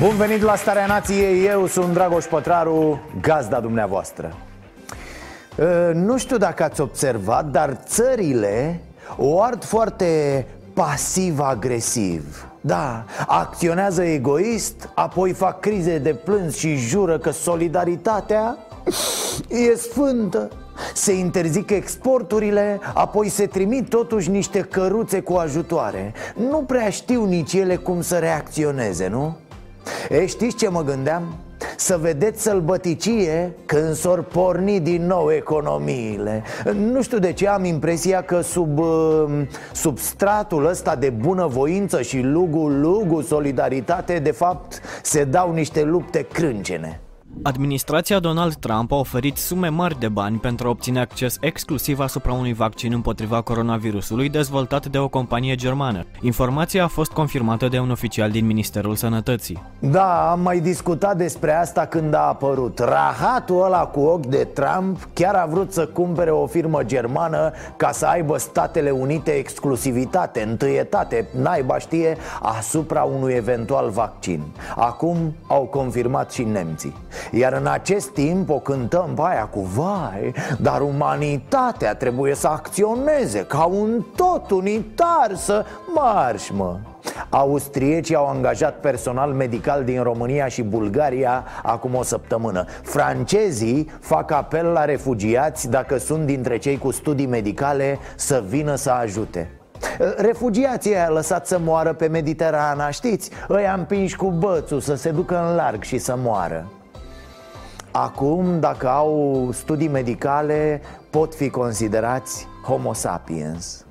Bun venit la Starea Nației, eu sunt Dragoș Pătraru, gazda dumneavoastră. Uh, Nu știu dacă ați observat, dar țările o ard foarte pasiv-agresiv. Da, acționează egoist, apoi fac crize de plâns și jură că solidaritatea e sfântă. Se interzic exporturile, apoi se trimit totuși niște căruțe cu ajutoare. Nu prea știu nici ele cum să reacționeze, nu? E, știți ce mă gândeam? Să vedeți sălbăticie când s-or porni din nou economiile Nu știu de ce am impresia că sub, uh, sub stratul ăsta de bunăvoință și lugu-lugu solidaritate De fapt se dau niște lupte crâncene Administrația Donald Trump a oferit sume mari de bani pentru a obține acces exclusiv asupra unui vaccin împotriva coronavirusului dezvoltat de o companie germană. Informația a fost confirmată de un oficial din Ministerul Sănătății. Da, am mai discutat despre asta când a apărut Rahatul ăla cu ochi de Trump chiar a vrut să cumpere o firmă germană Ca să aibă Statele Unite exclusivitate, întâietate, naiba știe Asupra unui eventual vaccin Acum au confirmat și nemții Iar în acest timp o cântăm pe aia cu vai Dar umanitatea trebuie să acționeze ca un tot unitar Să marș mă. Austriecii au angajat personal medical din România și Bulgaria acum o săptămână. Francezii fac apel la refugiați dacă sunt dintre cei cu studii medicale să vină să ajute. Refugiații aia lăsat să moară pe Mediterana, știți? Îi am împinși cu bățul să se ducă în larg și să moară Acum, dacă au studii medicale, pot fi considerați homo sapiens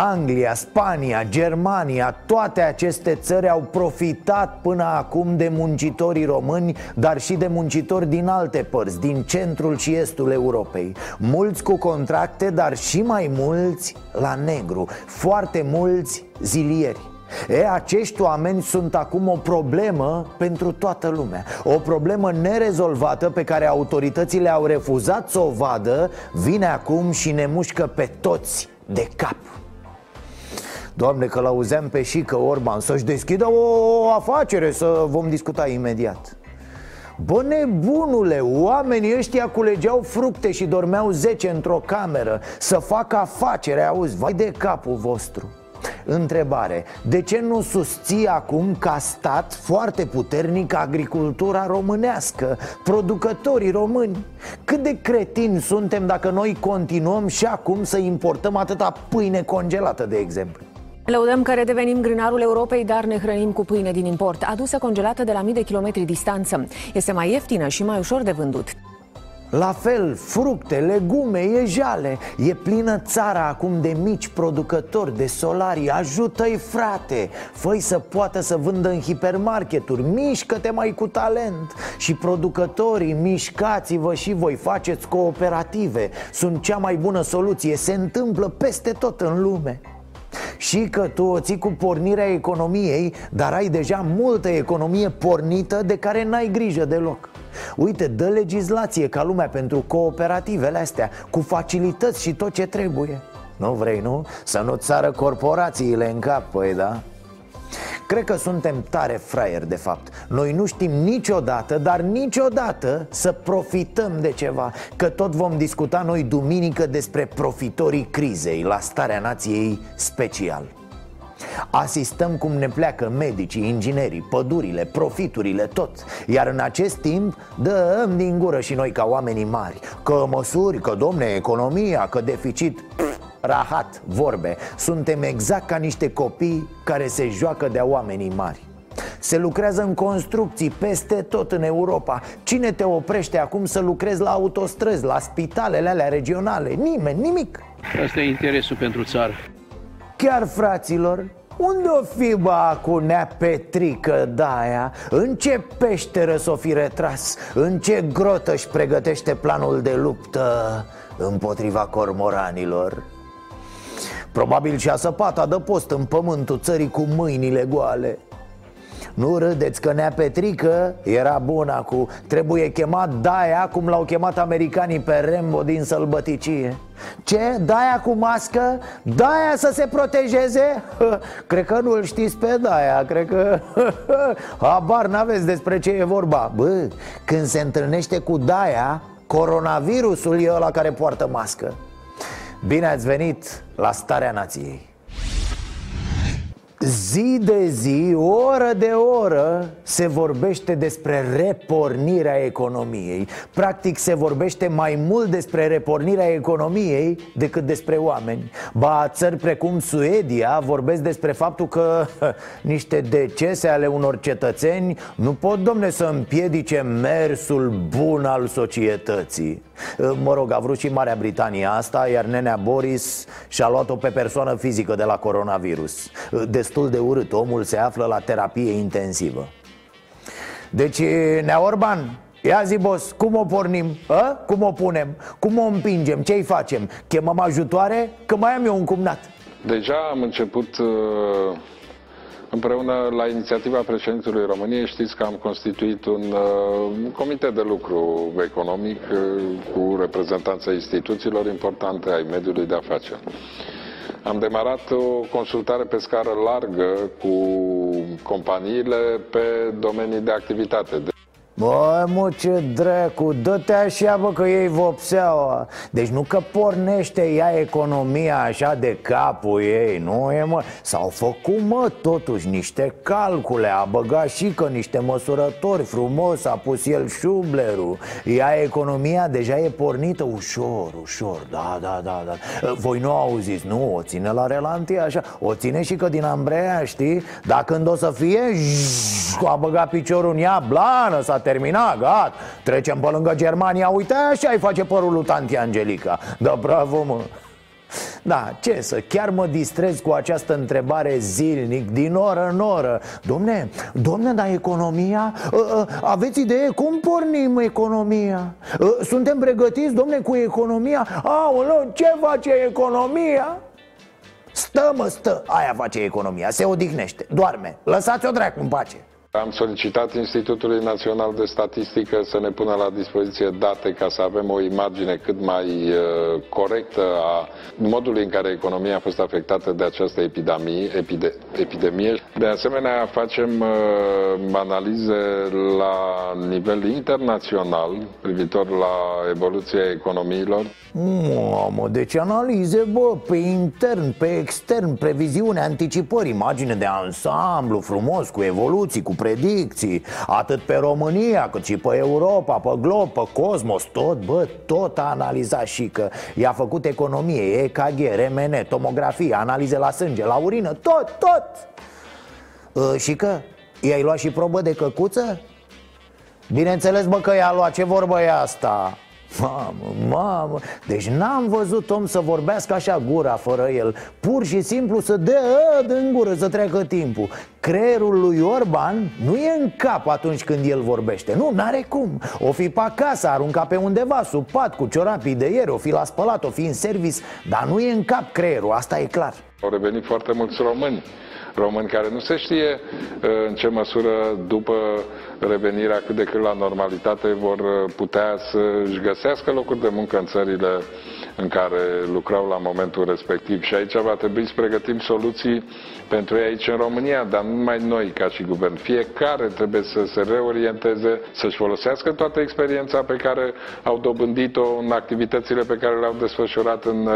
Anglia, Spania, Germania, toate aceste țări au profitat până acum de muncitorii români, dar și de muncitori din alte părți, din centrul și estul Europei. Mulți cu contracte, dar și mai mulți la negru, foarte mulți zilieri. E, acești oameni sunt acum o problemă pentru toată lumea O problemă nerezolvată pe care autoritățile au refuzat să o vadă Vine acum și ne mușcă pe toți de cap Doamne, că l-auzeam pe și că Orban să-și deschidă o afacere Să vom discuta imediat Bă, nebunule, oamenii ăștia culegeau fructe și dormeau 10 într-o cameră Să facă afacere, auzi, vai de capul vostru Întrebare, de ce nu susții acum ca stat foarte puternic agricultura românească, producătorii români? Cât de cretini suntem dacă noi continuăm și acum să importăm atâta pâine congelată, de exemplu? Lăudăm că redevenim grânarul Europei, dar ne hrănim cu pâine din import, adusă congelată de la mii de kilometri distanță. Este mai ieftină și mai ușor de vândut. La fel, fructe, legume, e jale. E plină țara acum de mici producători de solari. Ajută-i frate! Făi să poată să vândă în hipermarketuri. Mișcă-te mai cu talent! Și producătorii, mișcați-vă și voi Faceți cooperative. Sunt cea mai bună soluție. Se întâmplă peste tot în lume și că tu o ții cu pornirea economiei Dar ai deja multă economie pornită de care n-ai grijă deloc Uite, dă legislație ca lumea pentru cooperativele astea Cu facilități și tot ce trebuie Nu vrei, nu? Să nu țară corporațiile în cap, păi da? Cred că suntem tare fraieri de fapt. Noi nu știm niciodată, dar niciodată să profităm de ceva Că tot vom discuta noi duminică despre profitorii crizei La starea nației special. Asistăm cum ne pleacă medicii, inginerii, pădurile, profiturile, tot. Iar în acest timp dăm din gură și noi ca oamenii mari Că măsuri, că domne, economia, că deficit. Pff, rahat, vorbe Suntem exact ca niște copii care se joacă de oamenii mari se lucrează în construcții peste tot în Europa Cine te oprește acum să lucrezi la autostrăzi, la spitalele alea regionale? Nimeni, nimic Asta e interesul pentru țară Chiar fraților, unde o fi ba cu nea Petrică daia? În ce peșteră s-o fi retras? În ce grotă își pregătește planul de luptă împotriva cormoranilor? Probabil și-a săpat adăpost în pământul țării cu mâinile goale nu râdeți că Nea Petrică era bună cu Trebuie chemat Daia cum l-au chemat americanii pe Rembo din sălbăticie Ce? Daia cu mască? Daia să se protejeze? Cred că nu-l știți pe Daia Cred că... Habar n-aveți despre ce e vorba Bă, când se întâlnește cu Daia Coronavirusul e ăla care poartă mască Bine ați venit la Starea Nației. Zi de zi, oră de oră se vorbește despre repornirea economiei. Practic se vorbește mai mult despre repornirea economiei decât despre oameni. Ba, țări precum Suedia vorbesc despre faptul că niște decese ale unor cetățeni Nu pot, domne, să împiedice mersul bun al societății Mă rog, a vrut și Marea Britanie asta Iar nenea Boris și-a luat-o pe persoană fizică de la coronavirus Destul de urât, omul se află la terapie intensivă Deci, Nea Orban, Ia zi, boss, cum o pornim? A? Cum o punem? Cum o împingem? Ce-i facem? Chemăm ajutoare? Că mai am eu un cumnat Deja am început uh Împreună, la inițiativa președintelui României, știți că am constituit un uh, comitet de lucru economic uh, cu reprezentanța instituțiilor importante ai mediului de afaceri. Am demarat o consultare pe scară largă cu companiile pe domenii de activitate. De Bă, mă, ce dracu, dă-te așa, bă, că ei vopseaua Deci nu că pornește ea economia așa de capul ei, nu e, mă? S-au făcut, mă, totuși niște calcule A băgat și că niște măsurători frumos A pus el șublerul. Ea economia deja e pornită ușor, ușor Da, da, da, da. Voi nu auziți, nu, o ține la relantie așa O ține și că din Ambrea, știi? Dar când o să fie, a băgat piciorul în ea, blană, s-a terminat, gata. Trecem pe lângă Germania, uite așa îi face părul lui tanti Angelica. Da, bravo, mă. Da, ce să, chiar mă distrez cu această întrebare zilnic, din oră în oră. Domne, domne, dar economia, ă, ă, aveți idee cum pornim economia? Ă, suntem pregătiți, domne, cu economia? Aoleu, ce face economia? Stă, mă, stă, aia face economia, se odihnește, doarme, lăsați-o dracu în pace am solicitat Institutului Național de Statistică să ne pună la dispoziție date ca să avem o imagine cât mai uh, corectă a modului în care economia a fost afectată de această epidemie. Epide, epidemie. De asemenea, facem uh, analize la nivel internațional privitor la evoluția economiilor. Mamă, deci analize, bă, pe intern, pe extern, previziune, anticipări, imagine de ansamblu frumos, cu evoluții, cu predicții Atât pe România, cât și pe Europa, pe glob, pe cosmos Tot, bă, tot a analizat și că I-a făcut economie, EKG, RMN, tomografie, analize la sânge, la urină Tot, tot uh, Și că i-ai luat și probă de căcuță? Bineînțeles, bă, că i-a luat, ce vorbă e asta? Mamă, mamă, deci n-am văzut om să vorbească așa gura fără el. Pur și simplu să dea în gură să treacă timpul. Creierul lui Orban nu e în cap atunci când el vorbește. Nu, n-are cum. O fi pe acasă, arunca pe undeva, sub pat, cu ciorapii de ieri O fi la spălat, o fi în service. Dar nu e în cap creierul, asta e clar. Au revenit foarte mulți români. Români care nu se știe uh, în ce măsură după revenirea cât de cât la normalitate vor uh, putea să-și găsească locuri de muncă în țările în care lucrau la momentul respectiv. Și aici va trebui să pregătim soluții pentru ei aici în România, dar nu numai noi ca și guvern. Fiecare trebuie să se reorienteze, să-și folosească toată experiența pe care au dobândit-o în activitățile pe care le-au desfășurat în,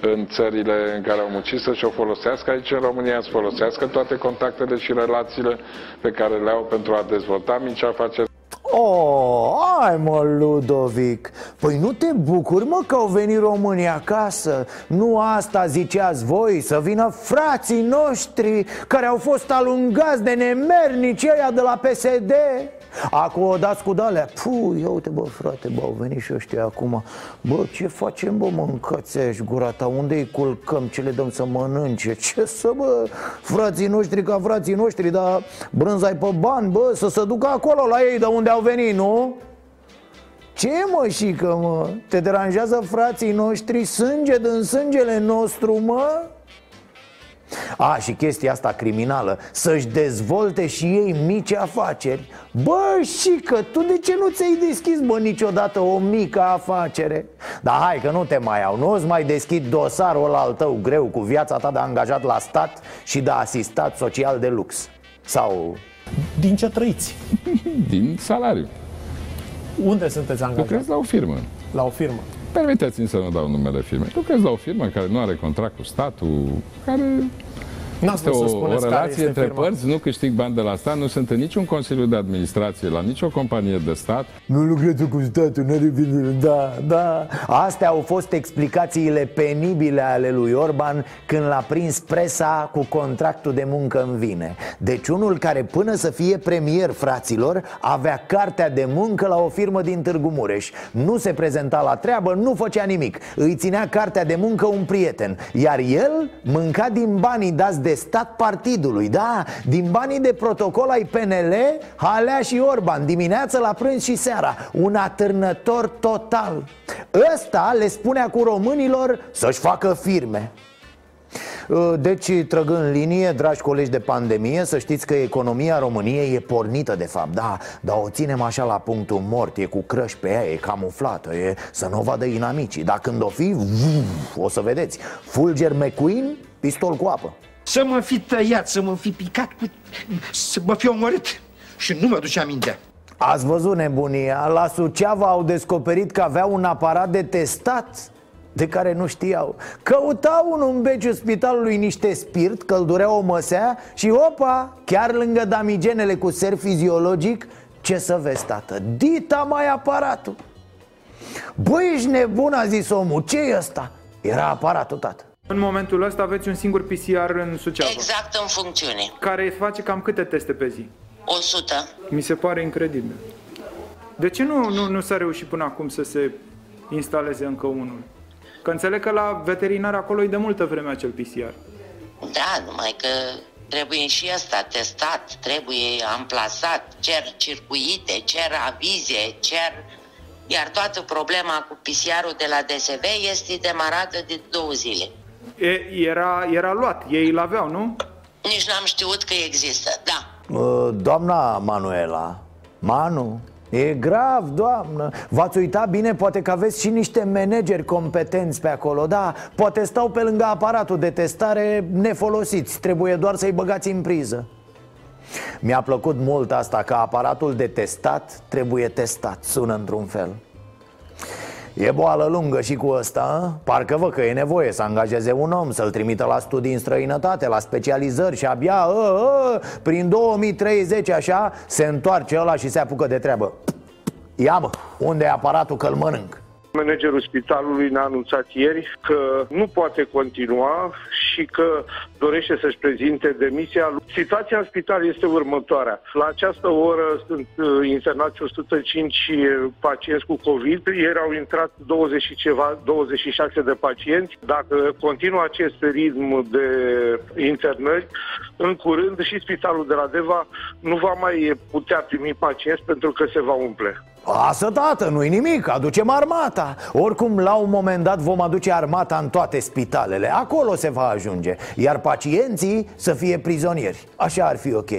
în țările în care au muncit, să-și o folosească aici în România, să folosească toate contactele și relațiile pe care le au pentru a dezvolta mici afaceri Oh, Hai mă, Ludovic. Păi nu te bucuri, mă, că au venit românii acasă. Nu asta ziceați voi, să vină frații noștri Care au fost alungați de nemernici ăia de la PSD Acum o dați cu dalea Puh, ia uite bă frate, bă, au venit și ăștia acum Bă, ce facem bă, mâncați și gura ta Unde îi culcăm, ce le dăm să mănânce Ce să bă, frații noștri ca frații noștri Dar brânza pe bani, bă, să se ducă acolo la ei de unde au venit, nu? Ce mă, șică, mă? Te deranjează frații noștri sânge din sângele nostru, mă? A, și chestia asta criminală Să-și dezvolte și ei mici afaceri Bă, și că tu de ce nu ți-ai deschis, bă, niciodată o mică afacere? Dar hai că nu te mai au, nu-ți mai deschid dosarul al tău greu Cu viața ta de angajat la stat și de asistat social de lux Sau... Din ce trăiți? Din salariu. Unde sunteți angajați? Lucrez la o firmă. La o firmă. Permiteți-mi să nu dau numele firmei. Lucrez la o firmă care nu are contract cu statul, care N-ați este vrut să o, o spuneți care relație este între firma. părți, nu câștig bani de la stat, nu sunt în niciun consiliu de administrație, la nicio companie de stat. Nu lucrează cu statul, nu are bine. Da, da Astea au fost explicațiile penibile ale lui Orban Când l-a prins presa cu contractul de muncă în vine Deci unul care până să fie premier, fraților Avea cartea de muncă la o firmă din Târgu Mureș Nu se prezenta la treabă, nu făcea nimic Îi ținea cartea de muncă un prieten Iar el mânca din banii dați de stat partidului Da, din banii de protocol ai PNL Halea și Orban Dimineața la prânz și seara Un atârnător total. Ăsta le spunea cu românilor să-și facă firme. Deci, trăgând linie, dragi colegi de pandemie, să știți că economia României e pornită de fapt Da, dar o ținem așa la punctul mort, e cu crăși pe ea, e camuflată, e să nu o vadă inamicii. Dar când o fi, vuf, o să vedeți, Fulger McQueen, pistol cu apă Să mă fi tăiat, să mă fi picat, cu... să mă fi omorât și nu mă duce aminte. Ați văzut nebunia? La Suceava au descoperit că avea un aparat de testat de care nu știau Căutau în un beciul spitalului niște spirit, că îl durea o măsea Și opa, chiar lângă damigenele cu ser fiziologic Ce să vezi, tată, dita mai aparatul Băi, ești nebun, a zis omul, ce e ăsta? Era aparatul, tată În momentul ăsta aveți un singur PCR în Suceava, Exact în funcțiune. care face cam câte teste pe zi? 100. Mi se pare incredibil. De ce nu, nu, nu s-a reușit până acum să se instaleze încă unul? Că înțeleg că la veterinar acolo e de multă vreme acel PCR. Da, numai că trebuie și asta testat, trebuie amplasat, cer circuite, cer avize, cer... Iar toată problema cu PCR-ul de la DSV este demarată de două zile. E, era, era luat, ei îl aveau, nu? Nici n-am știut că există, da. Uh, Doamna Manuela Manu E grav, doamnă. V-ați uitat bine, poate că aveți și niște manageri competenți pe acolo Da, poate stau pe lângă aparatul de testare nefolosiți. Trebuie doar să-i băgați în priză. Mi-a plăcut mult asta că aparatul de testat trebuie testat. Sună într-un fel E boală lungă și cu ăsta, a? Parcă văd că e nevoie să angajeze un om Să-l trimită la studii în străinătate, la specializări Și abia, a, a, prin 2030 așa, se întoarce ăla și se apucă de treabă Ia mă, unde e aparatul că-l mănânc? Managerul spitalului ne-a anunțat ieri că nu poate continua și că dorește să-și prezinte demisia. Situația în spital este următoarea. La această oră sunt uh, internați 105 pacienți cu COVID. Ieri au intrat 20 și ceva, 26 de pacienți. Dacă continuă acest ritm de internări, în curând și spitalul de la Deva nu va mai putea primi pacienți pentru că se va umple. Lasă, tată, nu-i nimic, aducem armata. Oricum, la un moment dat vom aduce armata în toate spitalele. Acolo se va ajunge. Iar pacienții să fie prizonieri. Așa ar fi ok.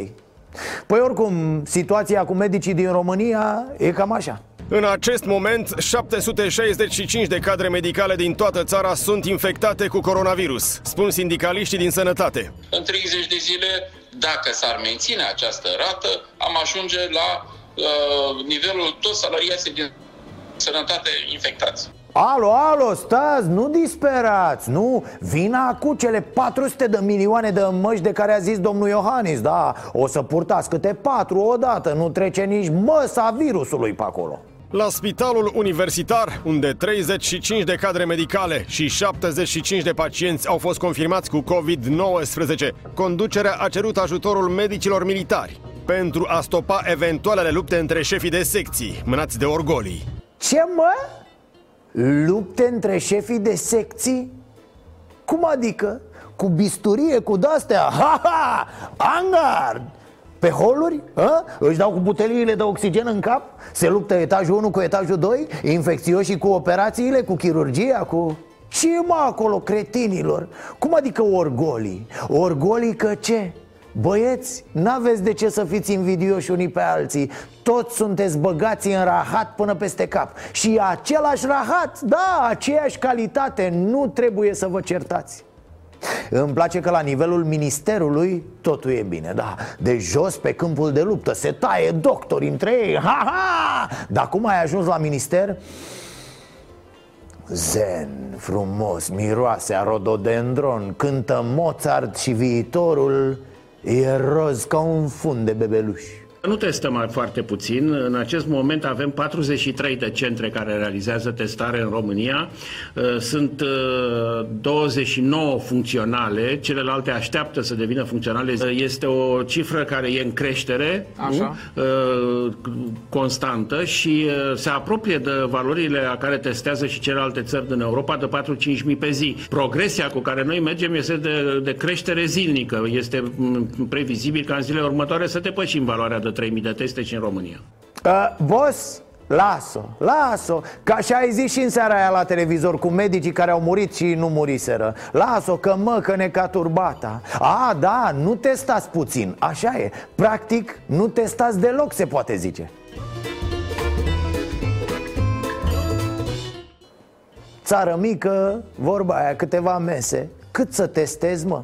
Păi oricum, situația cu medicii din România e cam așa. În acest moment, 765 de cadre medicale din toată țara sunt infectate cu coronavirus, spun sindicaliștii din sănătate. În 30 de zile, dacă s-ar menține această rată, am ajunge la uh, nivelul toți salariații din sănătate infectați. Alo, alo, stați, nu disperați, nu? Vin cu cele 400 de milioane de măști de care a zis domnul Iohannis Da, o să purtați câte patru odată Nu trece nici măsa virusului pe acolo. La spitalul universitar, unde 35 de cadre medicale și 75 de pacienți au fost confirmați cu COVID-19, conducerea a cerut ajutorul medicilor militari pentru a stopa eventualele lupte între șefii de secții, mânați de orgolii. Ce mă? Lupte între șefii de secții? Cum adică? Cu bisturie, cu de-astea? Ha, ha! Angard! Pe holuri? A? Își dau cu buteliile de oxigen în cap? Se luptă etajul 1 cu etajul 2? Infecțioși cu operațiile, cu chirurgia, cu... Ce mă acolo, cretinilor? Cum adică orgolii? Orgolii că ce? Băieți, n-aveți de ce să fiți invidioși unii pe alții. Toți sunteți băgați în rahat până peste cap. Și același rahat, da, aceeași calitate. Nu trebuie să vă certați. Îmi place că la nivelul ministerului totul e bine, da. De jos pe câmpul de luptă se taie doctori între ei. Ha, ha! Dar cum ai ajuns la minister? Zen, frumos, miroase a rododendron Cântă Mozart și viitorul E roz ca un fund de bebeluși nu testăm foarte puțin. În acest moment avem 43 de centre care realizează testare în România. Uh, sunt 29 uh, funcționale, celelalte așteaptă să devină funcționale. Uh, este o cifră care e în creștere, Așa. constantă și se apropie de valorile la care testează și celelalte țări din Europa de 4-5 mii pe zi. Progresia cu care noi mergem este de, de creștere zilnică. Este mm, previzibil ca în zilele următoare să depășim valoarea de 3.000 de teste și în România. Uh, boss, Las-o, las-o. Ca și ai zis și în seara aia la televizor Cu medicii care au murit și nu muriseră. Las-o că mă, că ne ca turbata A, da, nu testați puțin. Așa e, practic nu testați deloc se poate zice. Țară mică, vorba aia, câteva mese. Cât să testezi, mă?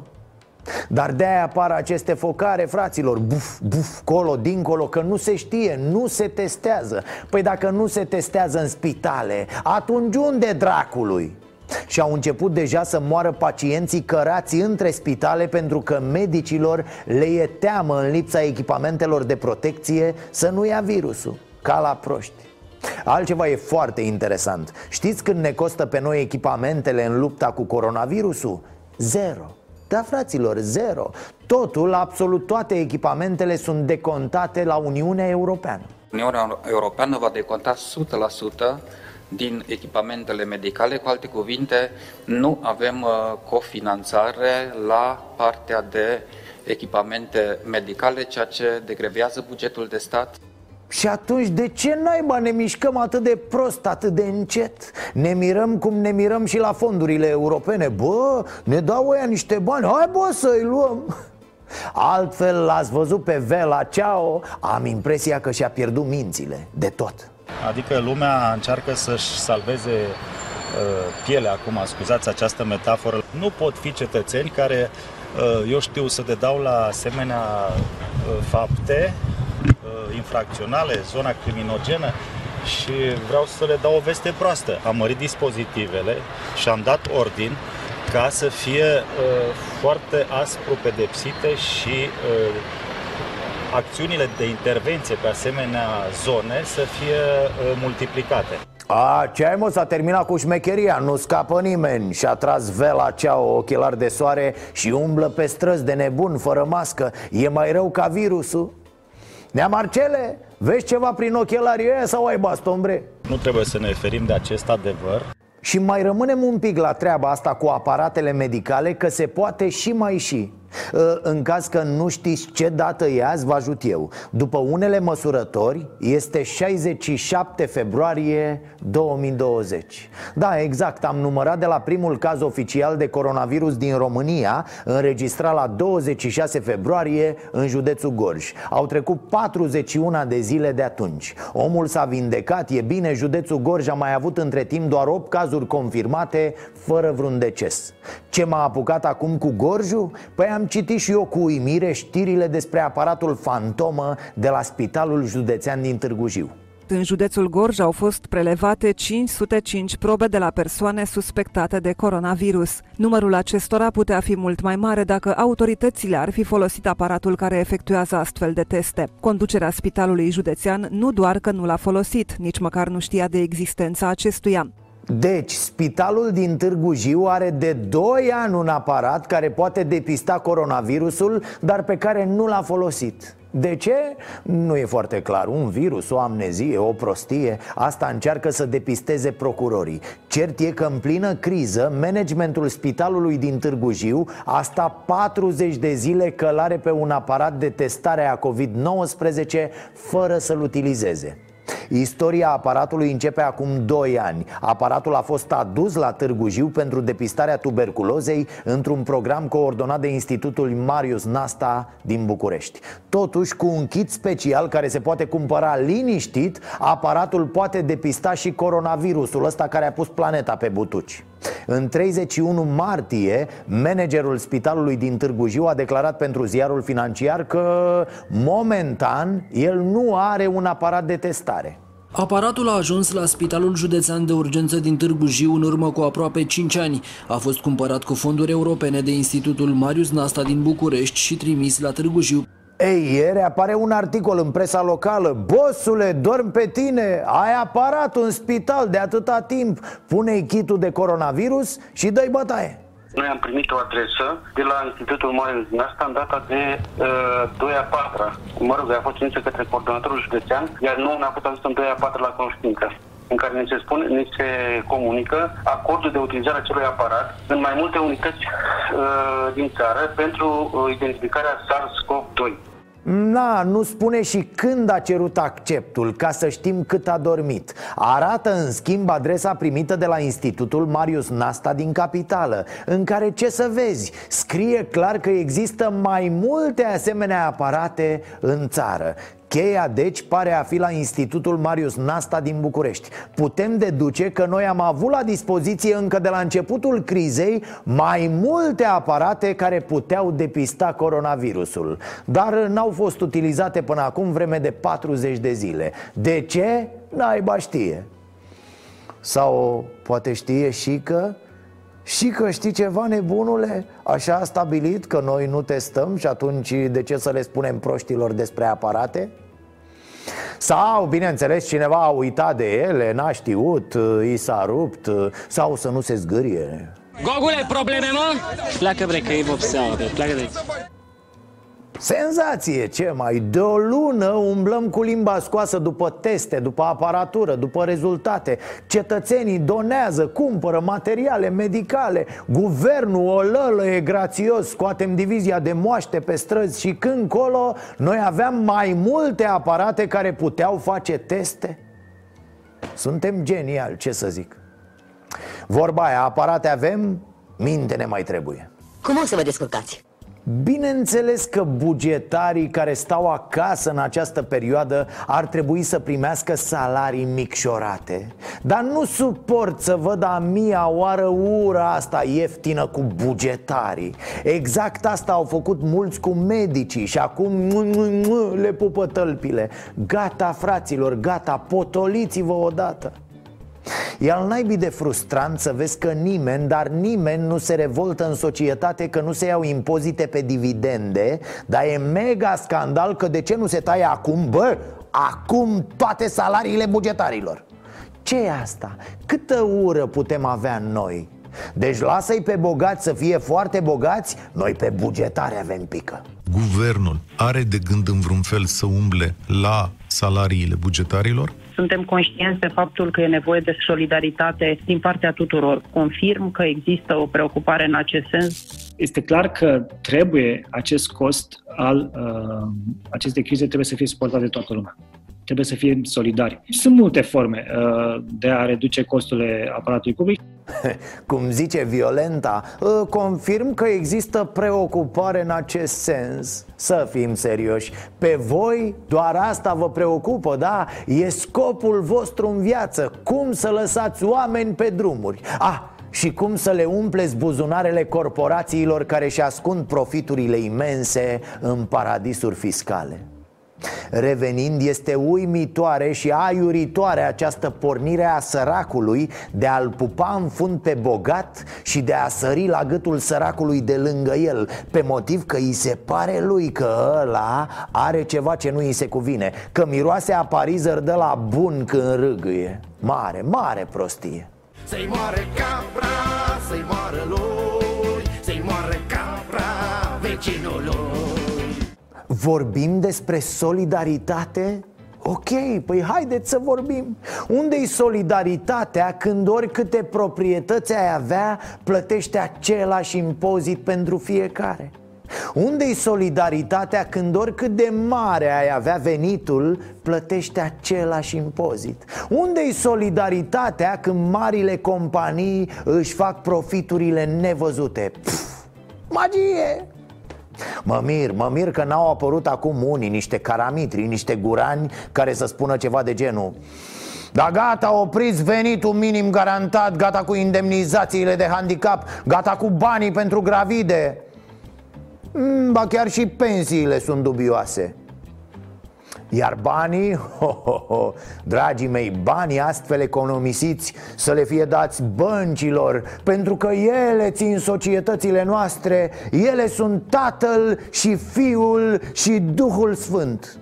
Dar de-aia apar aceste focare, fraților. Buf, buf, colo, dincolo Că nu se știe, nu se testează. Păi dacă nu se testează în spitale Atunci unde dracului? Și au început deja să moară pacienții cărați între spitale Pentru că medicilor le e teamă în lipsa echipamentelor de protecție Să nu ia virusul Ca la proști. Altceva e foarte interesant. Știți când ne costă pe noi echipamentele în lupta cu coronavirusul? Zero da, fraților, zero Totul, absolut toate echipamentele sunt decontate la Uniunea Europeană Uniunea Europeană va deconta 100% din echipamentele medicale. Cu alte cuvinte, nu avem uh, cofinanțare la partea de echipamente medicale, ceea ce degrevează bugetul de stat. Și atunci de ce naiba ne mișcăm atât de prost, atât de încet? Ne mirăm cum ne mirăm și la fondurile europene. Bă, ne dau ăia niște bani, hai bă să-i luăm. Altfel l-ați văzut pe Vela Ceau Am impresia că și-a pierdut mințile de tot. Adică lumea încearcă să-și salveze uh, pielea acum, scuzați această metaforă. Nu pot fi cetățeni care, uh, eu știu, să dedau la asemenea uh, fapte Uh, infracționale, zona criminogenă și vreau să le dau o veste proastă. Am mărit dispozitivele și am dat ordin ca să fie uh, foarte aspru pedepsite și uh, acțiunile de intervenție pe asemenea zone să fie uh, multiplicate. A, ce ai mă, s-a terminat cu șmecheria, nu scapă nimeni Și-a tras vela cea ochelar de soare și umblă pe străzi de nebun, fără mască E mai rău ca virusul Nea Marcele, vezi ceva prin ochelarii ăia sau ai baston, bre? Nu trebuie să ne ferim de acest adevăr Și mai rămânem un pic la treaba asta cu aparatele medicale Că se poate și mai și Ă, în caz că nu știți ce dată e azi, vă ajut eu. După unele măsurători, este 67 februarie 2020 Da, exact, am numărat de la primul caz oficial de coronavirus din România Înregistrat la 26 februarie în județul Gorj. Au trecut 41 de zile de atunci. Omul s-a vindecat, e bine, județul Gorj a mai avut între timp doar 8 cazuri confirmate, fără vreun deces. Ce m-a apucat acum cu Gorjul? Păi am citit și eu cu uimire știrile despre aparatul fantomă de la Spitalul Județean din Târgu Jiu în județul Gorj au fost prelevate 505 probe de la persoane suspectate de coronavirus. Numărul acestora putea fi mult mai mare dacă autoritățile ar fi folosit aparatul care efectuează astfel de teste. Conducerea spitalului județean nu doar că nu l-a folosit, nici măcar nu știa de existența acestuia. Deci, spitalul din Târgu Jiu are de 2 ani un aparat care poate depista coronavirusul, dar pe care nu l-a folosit. De ce? Nu e foarte clar. Un virus, o amnezie, o prostie Asta încearcă să depisteze procurorii Cert e că în plină criză Managementul spitalului din Târgu Jiu A stat 40 de zile călare pe un aparat de testare a COVID-19 Fără să-l utilizeze Istoria aparatului începe acum 2 ani. Aparatul a fost adus la Târgu Jiu pentru depistarea tuberculozei Într-un program coordonat de Institutul Marius Nasta din București. Totuși, cu un kit special care se poate cumpăra liniștit Aparatul poate depista și coronavirusul ăsta care a pus planeta pe butuci în 31 martie, managerul spitalului din Târgu Jiu a declarat pentru ziarul financiar că momentan el nu are un aparat de testare. Aparatul a ajuns la Spitalul Județean de Urgență din Târgu Jiu în urmă cu aproape 5 ani. A fost cumpărat cu fonduri europene de Institutul Marius Nasta din București și trimis la Târgu Jiu ei, ieri apare un articol în presa locală. Bosule, dorm pe tine, ai aparat în spital de atâta timp. Pune-i kitul de coronavirus și dă-i bătaie. Noi am primit o adresă de la Institutul Mare din asta în data de uh, 2 a 4 Mă rog, a fost trimisă către coordonatorul județean, iar nu ne-a fost adus în 2 a 4 la cunoștință în care ne se spune, ne se comunică acordul de utilizare a acelui aparat în mai multe unități uh, din țară pentru uh, identificarea SARS-CoV-2. Na, nu spune și când a cerut acceptul, ca să știm cât a dormit. Arată în schimb adresa primită de la Institutul Marius Nasta din Capitală În care, ce să vezi, scrie clar că există mai multe asemenea aparate în țară Cheia, deci, pare a fi la Institutul Marius Nasta din București. Putem deduce că noi am avut la dispoziție încă de la începutul crizei mai multe aparate care puteau depista coronavirusul Dar n-au fost utilizate până acum vreme de 40 de zile. De ce? Naiba știe. Sau poate știe și că... Și că știi ceva, nebunule? Așa a stabilit că noi nu testăm și atunci de ce să le spunem proștilor despre aparate? Sau, bineînțeles, cineva a uitat de ele, n-a știut, i s-a rupt Sau să nu se zgârie Gogule, probleme, mă? Pleacă, bre, că e vopseaua, pleacă de aici Senzație, ce mai? De o lună umblăm cu limba scoasă după teste, după aparatură, după rezultate. Cetățenii donează, cumpără materiale medicale. Guvernul o lălă e grațios, scoatem divizia de moaște pe străzi Și când colo, noi aveam mai multe aparate care puteau face teste. Suntem geniali, ce să zic. Vorba aia, aparate avem, minte ne mai trebuie. Cum o să vă descurcați? Bineînțeles că bugetarii care stau acasă în această perioadă ar trebui să primească salarii micșorate. Dar nu suport să văd a mia oară ura asta ieftină cu bugetarii. Exact asta au făcut mulți cu medicii și acum le pupă tălpile. Gata fraților, gata, potoliți-vă odată E al naibii de frustrant să vezi că nimeni, dar nimeni nu se revoltă în societate că nu se iau impozite pe dividende Dar e mega scandal că de ce nu se taie acum, bă, acum toate salariile bugetarilor ce e asta? Câtă ură putem avea noi? Deci lasă-i pe bogați să fie foarte bogați Noi pe bugetare avem pică Guvernul are de gând în vreun fel să umble la salariile bugetarilor? Suntem conștienți de faptul că e nevoie de solidaritate din partea tuturor. Confirm că există o preocupare în acest sens. Este clar că trebuie acest cost al uh, acestei crize trebuie să fie suportat de toată lumea trebuie să fie solidari. Sunt multe forme uh, de a reduce costurile aparatului public. Cum zice Violenta, uh, confirm că există preocupare în acest sens. Să fim serioși, pe voi doar asta vă preocupă, da? E scopul vostru în viață, cum să lăsați oameni pe drumuri. Ah, și cum să le umpleți buzunarele corporațiilor care și ascund profiturile imense în paradisuri fiscale. Revenind, este uimitoare și aiuritoare această pornire a săracului de a-l pupa în fund pe bogat și de a sări la gâtul săracului de lângă el Pe motiv că îi se pare lui că ăla are ceva ce nu îi se cuvine Că miroase a parizăr de la bun când râgâie. Mare, mare prostie. Să-i moare capra, să-i moară Vorbim despre solidaritate? Ok, păi haideți să vorbim Unde-i solidaritatea când oricâte proprietăți ai avea Plătește același impozit pentru fiecare? Unde-i solidaritatea când oricât de mare ai avea venitul Plătește același impozit? Unde-i solidaritatea când marile companii își fac profiturile nevăzute? Pff, magie! Mă mir, mă mir că n-au apărut acum unii, niște caramitri, niște gurani Care să spună ceva de genul da gata, opriți venitul minim garantat Gata cu indemnizațiile de handicap Gata cu banii pentru gravide. Mm, Ba chiar și pensiile sunt dubioase iar banii, ho, ho, ho, dragii mei, banii astfel economisiți să le fie dați băncilor Pentru că ele țin societățile noastre Ele sunt Tatăl și Fiul și Duhul Sfânt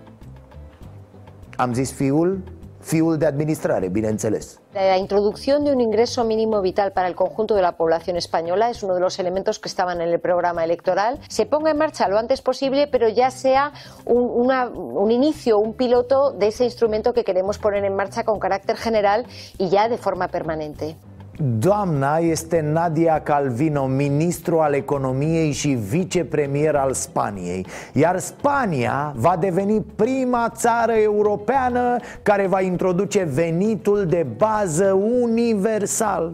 Am zis Fiul? Fiul de administrare, bineînțeles La introducción de un ingreso mínimo vital para el conjunto de la población española es uno de los elementos que estaban en el programa electoral. Se ponga en marcha lo antes posible, pero ya sea un, inicio, un piloto de ese instrumento que queremos poner en marcha con carácter general y ya de forma permanente. Doamna este Nadia Calvino, ministru al economiei și vicepremier al Spaniei. Iar Spania va deveni prima țară europeană care va introduce venitul de bază universal.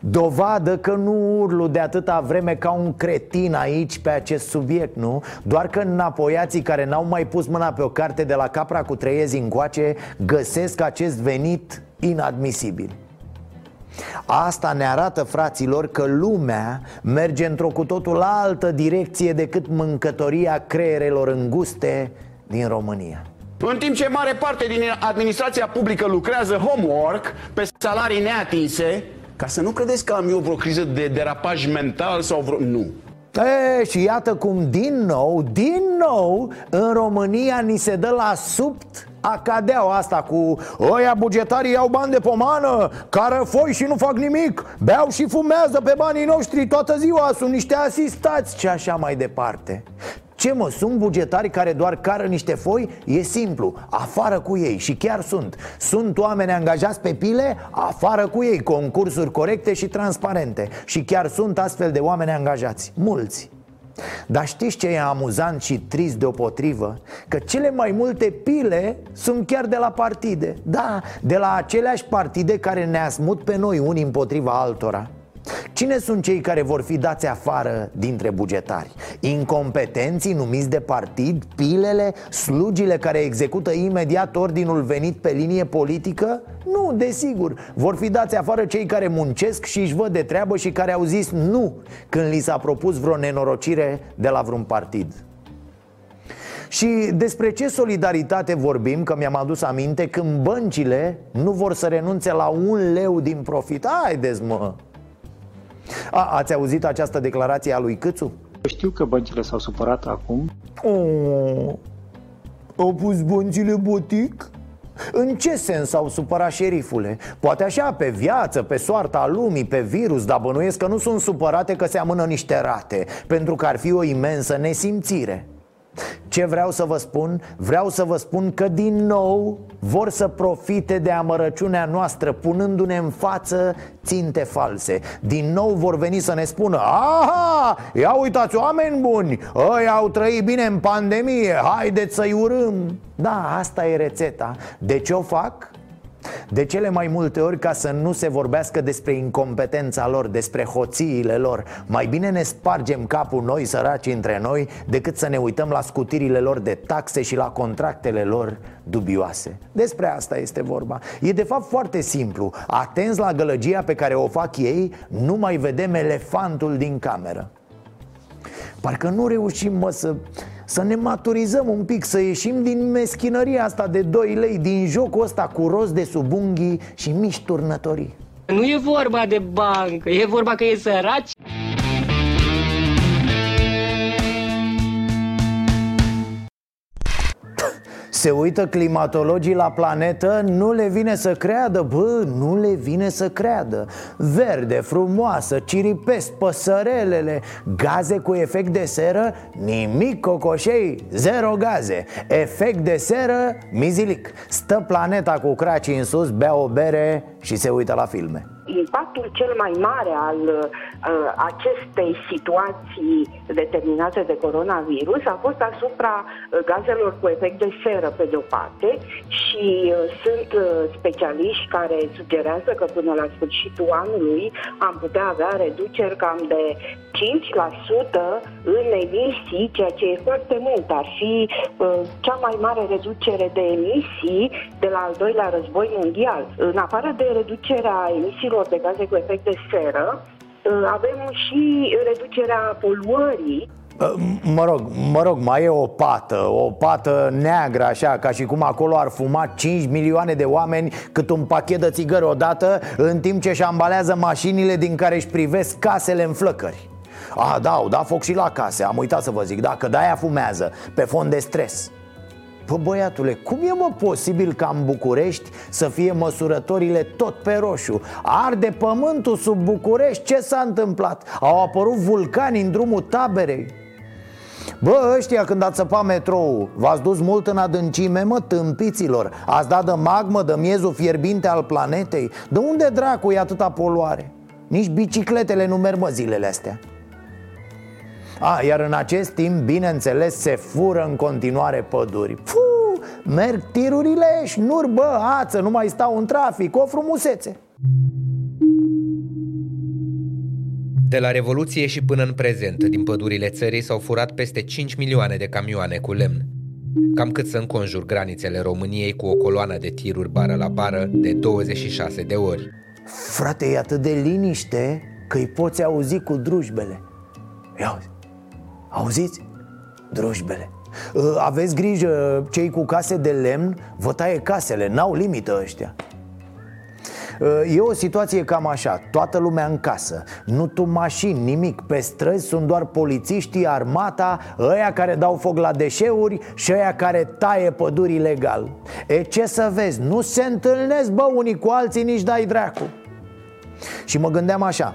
Dovadă că nu urlu de atâta vreme ca un cretin aici pe acest subiect, nu? Doar că înapoiații care n-au mai pus mâna pe o carte de la capra cu treiezi încoace Găsesc acest venit inadmisibil Asta ne arată, fraților, că lumea merge într-o cu totul altă direcție decât mâncătoria creierelor înguste din România. În timp ce mare parte din administrația publică lucrează homework pe salarii neatinse, ca să nu credeți că am eu vreo criză de derapaj mental sau vreo... Nu. E, și iată cum din nou, din nou, în România ni se dă la subt acadeaua asta cu Ăia bugetarii iau bani de pomană, care foi și nu fac nimic Beau și fumează pe banii noștri toată ziua, sunt niște asistați. Și așa mai departe. Ce mă, sunt bugetari care doar cară niște foi? E simplu, afară cu ei. Și chiar sunt. Sunt oameni angajați pe pile? Afară cu ei, concursuri corecte și transparente. Și chiar sunt astfel de oameni angajați, mulți dar știți ce e amuzant și trist deopotrivă? Că cele mai multe pile sunt chiar de la partide Da, de la aceleași partide care ne-a smut pe noi unii împotriva altora Cine sunt cei care vor fi dați afară dintre bugetari? Incompetenții numiți de partid, pilele, slugile care execută imediat ordinul venit pe linie politică? Nu, desigur, vor fi dați afară cei care muncesc și își văd de treabă și care au zis nu când li s-a propus vreo nenorocire de la vreun partid și despre ce solidaritate vorbim, că mi-am adus aminte când băncile nu vor să renunțe la un leu din profit Haideți mă! A, ați auzit această declarație a lui Câțu? Știu că băncile s-au supărat acum. Oh, au pus băncile botic? În ce sens au supărat șerifule? Poate așa, pe viață, pe soarta lumii, pe virus Dar bănuiesc că nu sunt supărate că se amână niște rate Pentru că ar fi o imensă nesimțire ce vreau să vă spun? Vreau să vă spun că din nou vor să profite de amărăciunea noastră Punându-ne în față ținte false Din nou vor veni să ne spună Aha, ia uitați oameni buni Ăia au trăit bine în pandemie Haideți să-i urâm Da, asta e rețeta De ce o fac? De cele mai multe ori ca să nu se vorbească despre incompetența lor, despre hoțiile lor. Mai bine ne spargem capul noi săraci între noi Decât să ne uităm la scutirile lor de taxe și la contractele lor dubioase. Despre asta este vorba. E de fapt foarte simplu. Atenți la gălăgia pe care o fac ei Nu mai vedem elefantul din cameră. Parcă nu reușim, mă, să, Să ne maturizăm un pic, să ieșim din meschinăria asta de 2 lei Din jocul ăsta cu roz de sub unghii și mici turnătorii Nu e vorba de bancă, e vorba că e săraci. Se uită climatologii la planetă, nu le vine să creadă, bă, nu le vine să creadă. Verde, frumoasă, ciripesc păsărelele Gaze cu efect de seră, nimic cocoșei, zero gaze. Efect de seră, mizilic. Stă planeta cu cracii în sus, bea o bere și se uită la filme. Impactul cel mai mare al uh, acestei situații determinate de coronavirus a fost asupra uh, gazelor cu efect de seră, pe de-o parte, și uh, sunt uh, specialiști care sugerează că până la sfârșitul anului am putea avea reduceri cam de 5% în emisii, ceea ce e foarte mult. Ar fi uh, cea mai mare reducere de emisii de la al doilea război mondial. În afară de reducerea emisiilor de gaze cu efect de seră, uh, avem și reducerea poluării. Mă rog, mă rog, mai e o pată, o pată neagră așa, ca și cum acolo ar fuma 5 milioane de oameni cât un pachet de țigări odată În timp ce își șambalează mașinile din care își privesc casele în flăcări. A, da, au dat foc și la case, am uitat să vă zic, dacă de-aia fumează, pe fond de stres Pă băiatule, cum e mă posibil ca în București să fie măsurătorile tot pe roșu? Arde pământul sub București, ce s-a întâmplat? Au apărut vulcani în drumul taberei Bă, ăștia când ați săpat metrou V-ați dus mult în adâncime, mă, tâmpiților Ați dat de magmă, de miezul fierbinte al planetei De unde dracu e atâta poluare? Nici bicicletele nu merg, mă, zilele astea a, iar în acest timp, bineînțeles, se fură în continuare păduri Puh, merg tirurile și nu bă, ață, nu mai stau în trafic, o frumusețe De la Revoluție și până în prezent, din pădurile țării s-au furat peste 5 milioane de camioane cu lemn. Cam cât să înconjur granițele României cu o coloană de tiruri bară la bară de 26 de ori. Frate, e atât de liniște că îi poți auzi cu drujbele Ia auzi, auziți? Drujbele Ă, Aveți grijă, cei cu case de lemn vă taie casele, n-au limită ăștia. E o situație cam așa, toată lumea în casă. Nu tu mașini, nimic Pe străzi sunt doar polițiștii, armata Ăia care dau foc la deșeuri Și ăia care taie păduri ilegal. E ce să vezi, nu se întâlnesc bă unii cu alții nici dai dracu. Și mă gândeam așa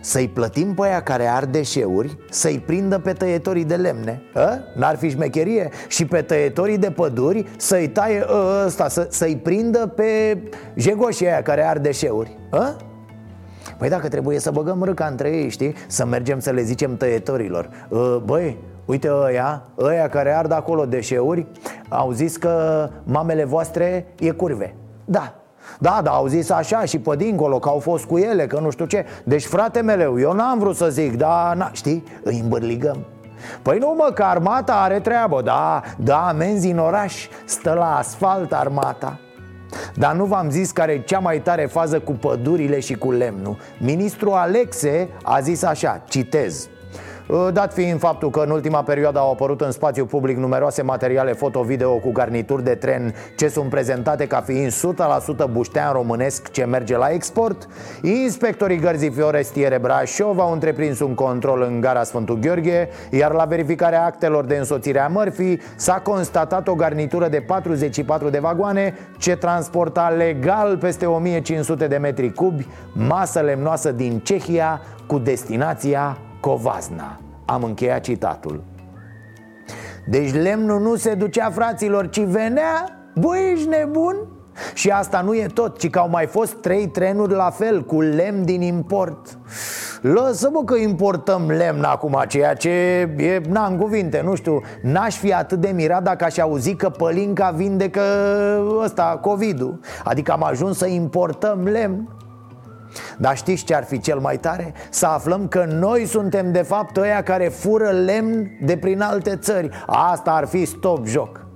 să-i plătim pe aia care ar deșeuri Să-i prindă pe tăietorii de lemne a? N-ar fi șmecherie? Și pe tăietorii de păduri Să-i taie ă, ăsta să, Să-i prindă pe jegoșii aia care ar deșeuri a? Păi dacă trebuie să băgăm râca între ei, știi? Să mergem să le zicem tăietorilor "Ă, Băi, uite ăia, ăia care ard acolo deșeuri Au zis că mamele voastre e curve Da, da, da, au zis așa și pe dincolo că au fost cu ele, că nu știu ce. Deci, frate meu, eu n-am vrut să zic, dar, na, știi, îi îmbărligăm Păi nu mă, că armata are treabă, da, da, amenzi în oraș, stă la asfalt armata. Dar nu v-am zis care e cea mai tare fază cu pădurile și cu lemnul. Ministrul Alexe a zis așa, citez Dat fiind faptul că în ultima perioadă au apărut în spațiu public numeroase materiale foto-video cu garnituri de tren ce sunt prezentate ca fiind 100% buștean românesc ce merge la export, inspectorii Gărzii Fiorestiere Brașov au întreprins un control în gara Sfântul Gheorghe, iar la verificarea actelor de însoțire a mărfii s-a constatat o garnitură de 44 de vagoane ce transporta legal peste 1500 de metri cubi masă lemnoasă din Cehia cu destinația Covazna Am încheiat citatul. Deci lemnul nu se ducea fraților, ci venea Băi, ești nebun? Și asta nu e tot, ci că au mai fost trei trenuri la fel, cu lemn din import. Lăsă-mă că importăm lemn acum, ceea ce e, na, în cuvinte, nu știu. N-aș fi atât de mirat dacă aș auzi că Pălinca vindecă ăsta, COVID-ul. Adică am ajuns să importăm lemn dar știți ce ar fi cel mai tare? Să aflăm că noi suntem de fapt ăia care fură lemn de prin alte țări. Asta ar fi stop joc.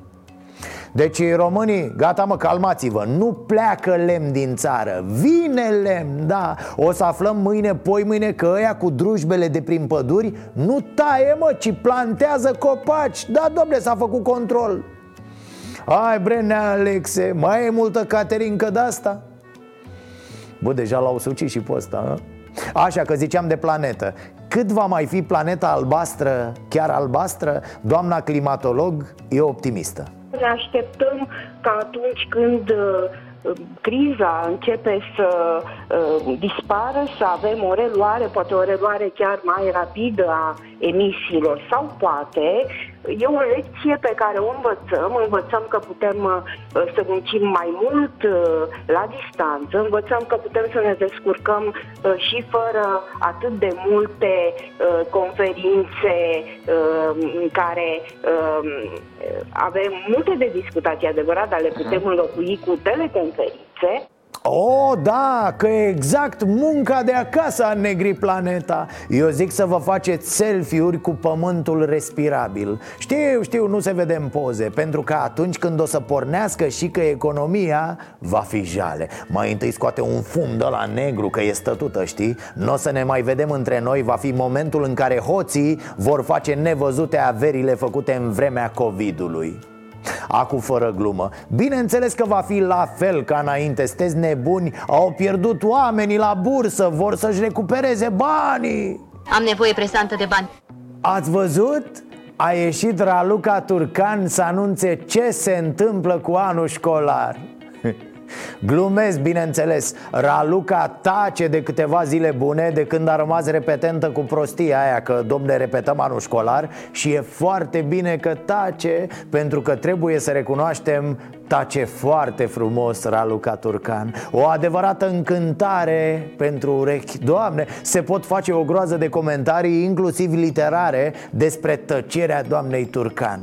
Deci românii, gata mă, calmați-vă Nu pleacă lemn din țară. Vine lemn, da. O să aflăm mâine, poi mâine că ăia cu drujbele de prin păduri Nu taie mă, ci plantează copaci. Da, domne, s-a făcut control. Hai Brenea Alexe, mai e multă caterincă de asta? Bă, deja l-au sucit și pe ăsta, Așa că ziceam de planetă. Cât va mai fi planeta albastră, chiar albastră? Doamna climatolog e optimistă. Ne așteptăm ca atunci când uh, criza începe să uh, dispară, să avem o reluare, poate o reluare chiar mai rapidă a emisiilor sau poate E o lecție pe care o învățăm, învățăm că putem uh, să muncim mai mult uh, la distanță, învățăm că putem să ne descurcăm uh, și fără atât de multe conferințe în care avem multe de discutat, e adevărat, dar le putem înlocui cu teleconferințe. Oh, da, că e exact munca de acasă a negri planeta. Eu zic să vă faceți selfie-uri cu pământul respirabil. Știu, știu, nu se vede în poze Pentru că atunci când o să pornească și că economia va fi jale. Mai întâi scoate un fum de la negru că e stătută, știi? Nu o să ne mai vedem între noi Va fi momentul în care hoții vor face nevăzute averile făcute în vremea COVID-ului Acu fără glumă. Bineînțeles că va fi la fel ca înainte. Sunteți nebuni, au pierdut oamenii la bursă. Vor să-și recupereze banii. Am nevoie presantă de bani. Ați văzut? A ieșit Raluca Turcan să anunțe ce se întâmplă cu anul școlar Glumesc, bineînțeles. Raluca tace de câteva zile bune De când a rămas repetentă cu prostia aia Că, domne, repetăm anul școlar Și e foarte bine că tace Pentru că trebuie să recunoaștem Tace foarte frumos Raluca Turcan O adevărată încântare pentru urechi. Doamne, se pot face o groază de comentarii Inclusiv literare Despre tăcerea doamnei Turcan.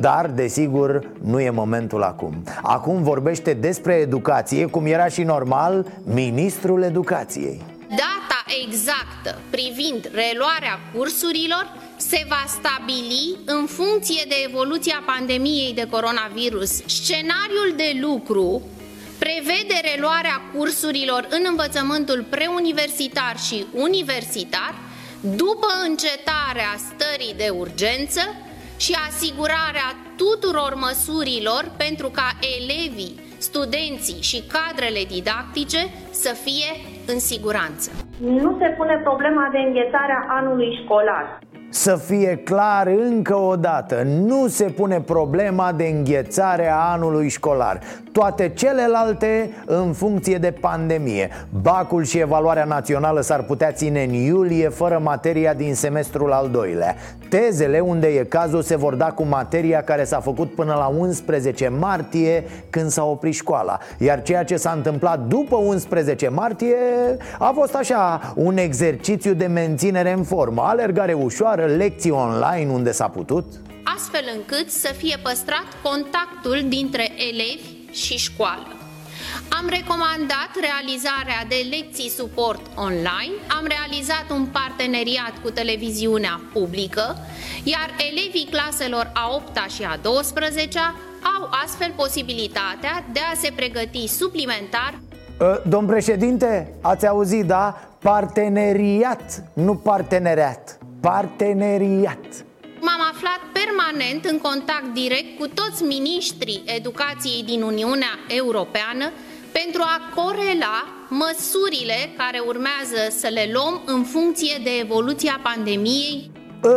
Dar, desigur, nu e momentul acum. Acum vorbește despre educație Cum era și normal Ministrul Educației. Data exactă privind reluarea cursurilor se va stabili în funcție de evoluția pandemiei de coronavirus. Scenariul de lucru prevede reluarea cursurilor în învățământul preuniversitar și universitar după încetarea stării de urgență și asigurarea tuturor măsurilor pentru ca elevii, studenții și cadrele didactice să fie în siguranță. Nu se pune problema de înghețare a anului școlar. Să fie clar încă o dată, nu se pune problema de înghețare a anului școlar Toate celelalte în funcție de pandemie. Bacul și evaluarea națională s-ar putea ține în iulie fără materia din semestrul al doilea. Tezele unde e cazul se vor da cu materia care s-a făcut până la 11 martie când s-a oprit școala. Iar ceea ce s-a întâmplat după 11 martie a fost așa un exercițiu de menținere în formă. Alergare ușoară doar lecții online unde s-a putut? Astfel încât să fie păstrat contactul dintre elevi și școală. Am recomandat realizarea de lecții suport online, am realizat un parteneriat cu televiziunea publică, iar elevii claselor a 8 și a 12 au astfel posibilitatea de a se pregăti suplimentar. Ă, domn președinte, ați auzit, da? Parteneriat, nu parteneriat parteneriat. M-am aflat permanent în contact direct cu toți miniștrii educației din Uniunea Europeană pentru a corela măsurile care urmează să le luăm în funcție de evoluția pandemiei. Uh,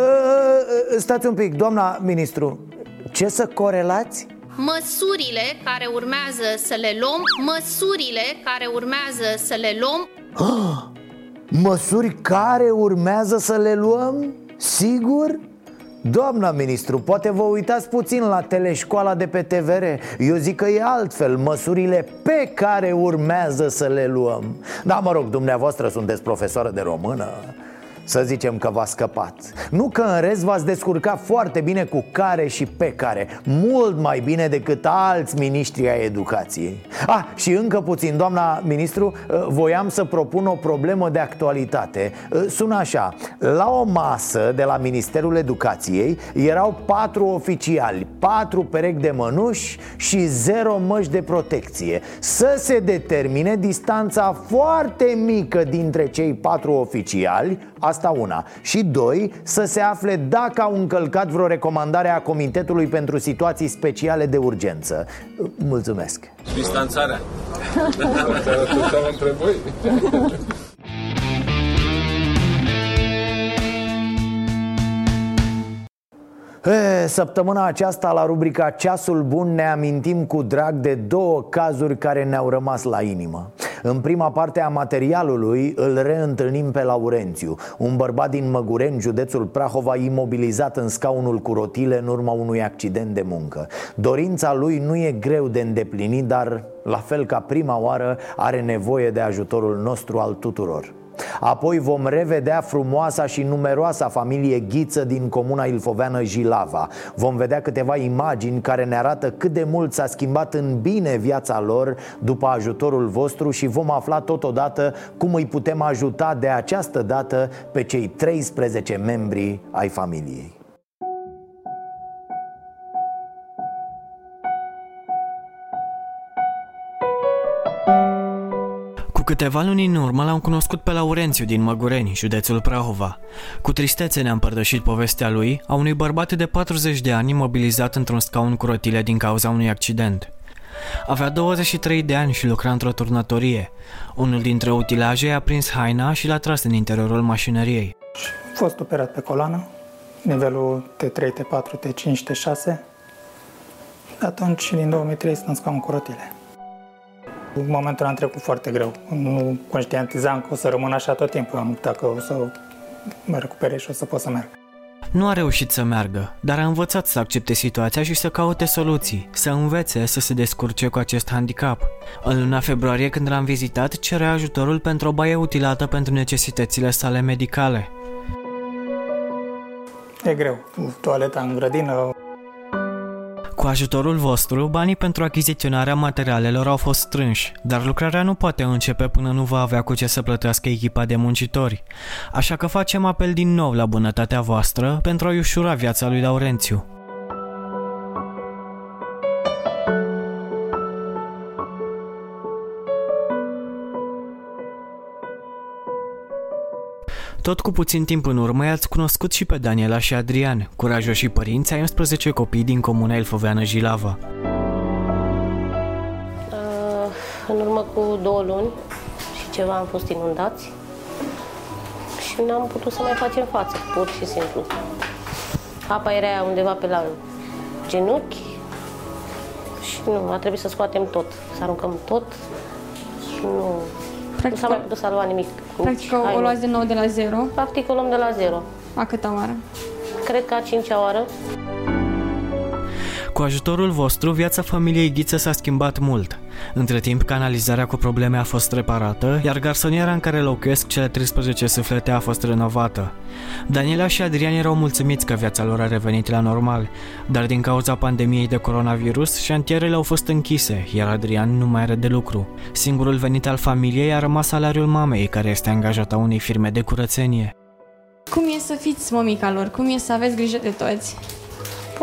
stați un pic, doamna ministru, ce să corelați? Măsurile care urmează să le luăm, măsurile care urmează să le luăm. Oh! Măsuri care urmează să le luăm? Sigur? Doamna ministru, poate vă uitați puțin la teleșcoala de pe TVR Eu zic că e altfel, măsurile pe care urmează să le luăm. Da, mă rog, dumneavoastră sunteți profesoară de română să zicem că v-a scăpat. Nu că în rest v-ați descurcat foarte bine cu care și pe care. Mult mai bine decât alți miniștri ai educației. Ah, și încă puțin, doamna ministru uh, Voiam să propun o problemă de actualitate. Uh, Sună așa. La o masă de la Ministerul Educației Erau patru oficiali Patru perechi de mănuși și zero măști de protecție. Să se determine distanța foarte mică dintre cei patru oficiali Asta una. Și doi, să se afle dacă au încălcat vreo recomandare a Comitetului pentru Situații Speciale de Urgență. Mulțumesc. Distanțarea. E, săptămâna aceasta la rubrica Ceasul Bun ne amintim cu drag de două cazuri care ne-au rămas la inimă În prima parte a materialului îl reîntâlnim pe Laurențiu Un bărbat din Măgureni, județul Prahova, imobilizat în scaunul cu rotile în urma unui accident de muncă. Dorința lui nu e greu de îndeplinit, dar la fel ca prima oară are nevoie de ajutorul nostru al tuturor Apoi vom revedea frumoasa și numeroasa familie Ghiță din comuna ilfoveană Jilava. Vom vedea câteva imagini care ne arată cât de mult s-a schimbat în bine viața lor după ajutorul vostru Și vom afla totodată cum îi putem ajuta de această dată pe cei 13 membri ai familiei câteva luni în urmă l-am cunoscut pe Laurențiu din Măgureni, județul Prahova. Cu tristețe ne-am părtășit povestea lui a unui bărbat de 40 de ani imobilizat într-un scaun cu rotile din cauza unui accident. Avea 23 de ani și lucra într-o turnătorie. Unul dintre utilaje a prins haina și l-a tras în interiorul mașinăriei. A fost operat pe coloană, nivelul T3, T4, T5, T6. Atunci, din 2003, sunt în scaun cu rotile. În momentul am trecut foarte greu. Nu conștientizam că o să rămân așa tot timpul. Am optat că o să mă recuperez și o să pot să merg. Nu a reușit să meargă, dar a învățat să accepte situația și să caute soluții, să învețe să se descurce cu acest handicap. În luna februarie, când l-am vizitat, cerea ajutorul pentru o baie utilată pentru necesitățile sale medicale. E greu. Toaleta în grădină, Cu ajutorul vostru, banii pentru achiziționarea materialelor au fost strânși, dar lucrarea nu poate începe până nu va avea cu ce să plătească echipa de muncitori. Așa că facem apel din nou la bunătatea voastră pentru a-i ușura viața lui Laurențiu. Tot cu puțin timp în urmă i-ați cunoscut și pe Daniela și Adrian, curajoși părinți ai 11 copii din comuna Ilfoveană Jilava. Uh, În urmă cu două luni și ceva am fost inundați și n-am putut să mai facem față, pur și simplu. Apa era undeva pe la genunchi și nu, a trebuit să scoatem tot, să aruncăm tot. Nu, nu s-a mai putut salva nimic. Practic o, o Hai, luați din nou de la zero. Practic o luăm de la zero. A câta oară? Cred că a cincea oară. Cu ajutorul vostru, viața familiei Ghiță s-a schimbat mult. Între timp, canalizarea cu probleme a fost reparată, iar garsoniera în care locuiesc cele 13 suflete a fost renovată. Daniela și Adrian erau mulțumiți că viața lor a revenit la normal, dar din cauza pandemiei de coronavirus, șantierele au fost închise, iar Adrian nu mai are de lucru. Singurul venit al familiei a rămas salariul mamei, care este angajată a unei firme de curățenie. Cum e să fiți mămica lor? Cum e să aveți grijă de toți?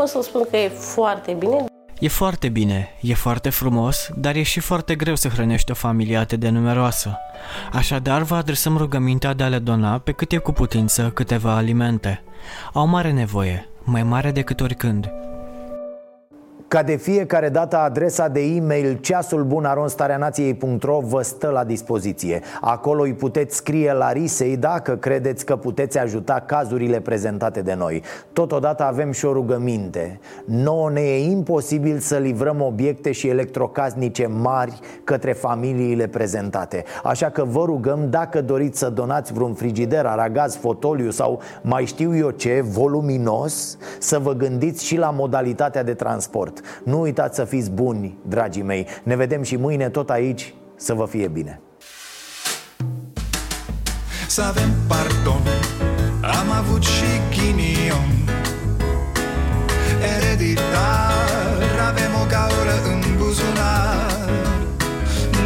Pot să spun că e foarte bine. E foarte bine, e foarte frumos, dar e și foarte greu să hrănești o familie atât de numeroasă. Așadar, vă adresăm rugămintea de a le dona pe cât e cu putință câteva alimente. Au mare nevoie, mai mare decât oricând. Ca de fiecare dată, adresa de e-mail ceasulbunaronstareanației.ro vă stă la dispoziție. Acolo îi puteți scrie la risei dacă credeți că puteți ajuta cazurile prezentate de noi. Totodată avem și o rugăminte. Nouă ne e imposibil să livrăm obiecte și electrocasnice mari către familiile prezentate. Așa că vă rugăm, dacă doriți să donați vreun frigider, aragaz, fotoliu sau mai știu eu ce, voluminos, să vă gândiți și la modalitatea de transport. Nu uitați să fiți buni, dragii mei. Ne vedem și mâine tot aici. Să vă fie bine. Să avem pardon. Am avut și ghinion. Ereditar Avem o gaură în buzunar.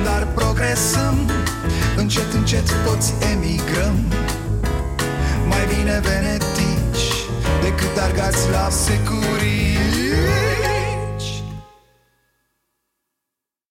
Dar progresăm. Încet, încet toți emigrăm. Mai bine venetici Decât argați la securii